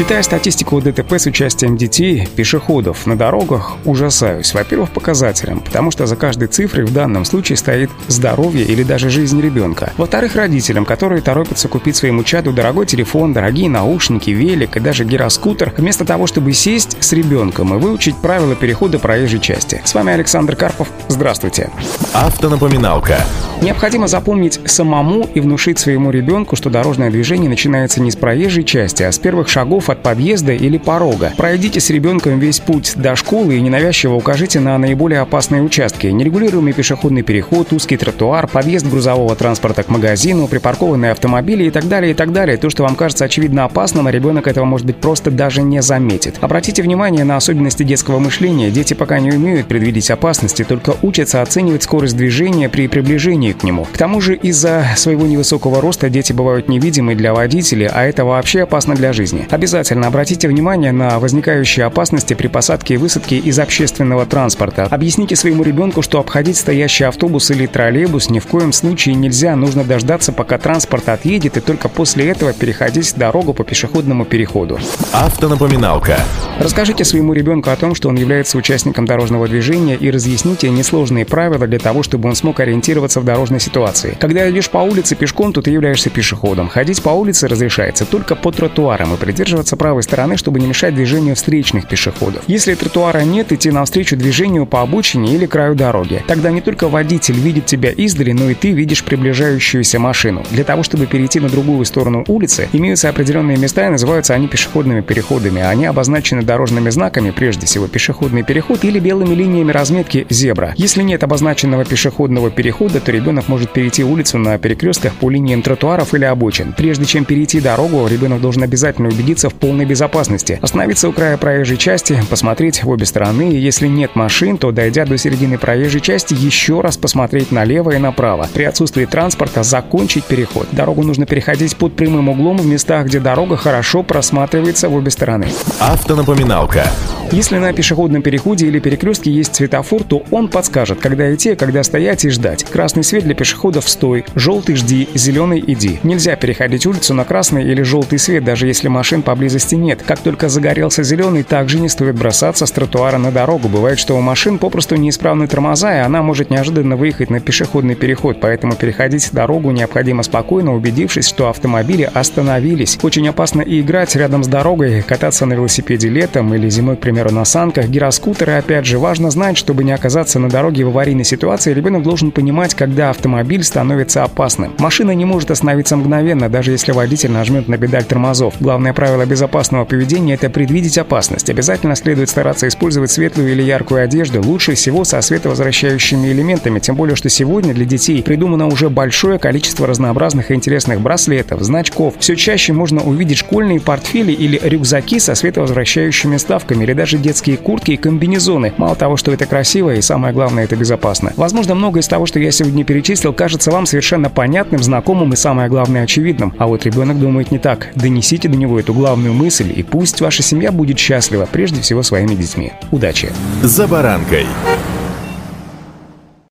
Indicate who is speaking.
Speaker 1: Читая статистику ДТП с участием детей, пешеходов на дорогах, ужасаюсь. Во-первых, показателям, потому что за каждой цифрой в данном случае стоит здоровье или даже жизнь ребенка. Во-вторых, родителям, которые торопятся купить своему чаду дорогой телефон, дорогие наушники, велик и даже гироскутер, вместо того, чтобы сесть с ребенком и выучить правила перехода проезжей части. С вами Александр Карпов. Здравствуйте.
Speaker 2: Автонапоминалка.
Speaker 1: Необходимо запомнить самому и внушить своему ребенку, что дорожное движение начинается не с проезжей части, а с первых шагов от подъезда или порога. Пройдите с ребенком весь путь до школы и ненавязчиво укажите на наиболее опасные участки. Нерегулируемый пешеходный переход, узкий тротуар, подъезд грузового транспорта к магазину, припаркованные автомобили и так далее, и так далее. То, что вам кажется очевидно опасным, а ребенок этого, может быть, просто даже не заметит. Обратите внимание на особенности детского мышления. Дети пока не умеют предвидеть опасности, только учатся оценивать скорость движения при приближении к нему. К тому же из-за своего невысокого роста дети бывают невидимы для водителей, а это вообще опасно для жизни. Обязательно обратите внимание на возникающие опасности при посадке и высадке из общественного транспорта. Объясните своему ребенку, что обходить стоящий автобус или троллейбус ни в коем случае нельзя. Нужно дождаться, пока транспорт отъедет, и только после этого переходить дорогу по пешеходному переходу.
Speaker 2: Автонапоминалка.
Speaker 1: Расскажите своему ребенку о том, что он является участником дорожного движения и разъясните несложные правила для того, чтобы он смог ориентироваться в дорожной ситуации. Когда идешь по улице пешком, то ты являешься пешеходом. Ходить по улице разрешается только по тротуарам и придерживаться правой стороны, чтобы не мешать движению встречных пешеходов. Если тротуара нет, идти навстречу движению по обочине или краю дороги. Тогда не только водитель видит тебя издали, но и ты видишь приближающуюся машину. Для того, чтобы перейти на другую сторону улицы, имеются определенные места и называются они пешеходными переходами. Они обозначены дорожными знаками, прежде всего пешеходный переход или белыми линиями разметки «Зебра». Если нет обозначенного пешеходного перехода, то ребенок может перейти улицу на перекрестках по линиям тротуаров или обочин. Прежде чем перейти дорогу, ребенок должен обязательно убедиться в полной безопасности. Остановиться у края проезжей части, посмотреть в обе стороны, и если нет машин, то, дойдя до середины проезжей части, еще раз посмотреть налево и направо. При отсутствии транспорта закончить переход. Дорогу нужно переходить под прямым углом в местах, где дорога хорошо просматривается в обе стороны.
Speaker 2: Автонапоминалка.
Speaker 1: Если на пешеходном переходе или перекрестке есть светофор, то он подскажет, когда идти, а когда стоять и ждать. Красный свет для пешеходов стой, желтый жди, зеленый иди. Нельзя переходить улицу на красный или желтый свет, даже если машин поблизости нет. Как только загорелся зеленый, также не стоит бросаться с тротуара на дорогу. Бывает, что у машин попросту неисправны тормоза, и она может неожиданно выехать на пешеходный переход, поэтому переходить дорогу необходимо спокойно, убедившись, что автомобили остановились. Очень опасно и играть рядом с дорогой, кататься на велосипеде летом или зимой, к примеру, примеру, на санках, гироскутеры, опять же, важно знать, чтобы не оказаться на дороге в аварийной ситуации, ребенок должен понимать, когда автомобиль становится опасным. Машина не может остановиться мгновенно, даже если водитель нажмет на педаль тормозов. Главное правило безопасного поведения – это предвидеть опасность. Обязательно следует стараться использовать светлую или яркую одежду, лучше всего со световозвращающими элементами, тем более, что сегодня для детей придумано уже большое количество разнообразных и интересных браслетов, значков. Все чаще можно увидеть школьные портфели или рюкзаки со световозвращающими ставками или даже даже детские куртки и комбинезоны. Мало того, что это красиво и самое главное, это безопасно. Возможно, многое из того, что я сегодня перечислил, кажется вам совершенно понятным, знакомым и самое главное, очевидным. А вот ребенок думает не так. Донесите до него эту главную мысль, и пусть ваша семья будет счастлива, прежде всего своими детьми. Удачи!
Speaker 2: За баранкой.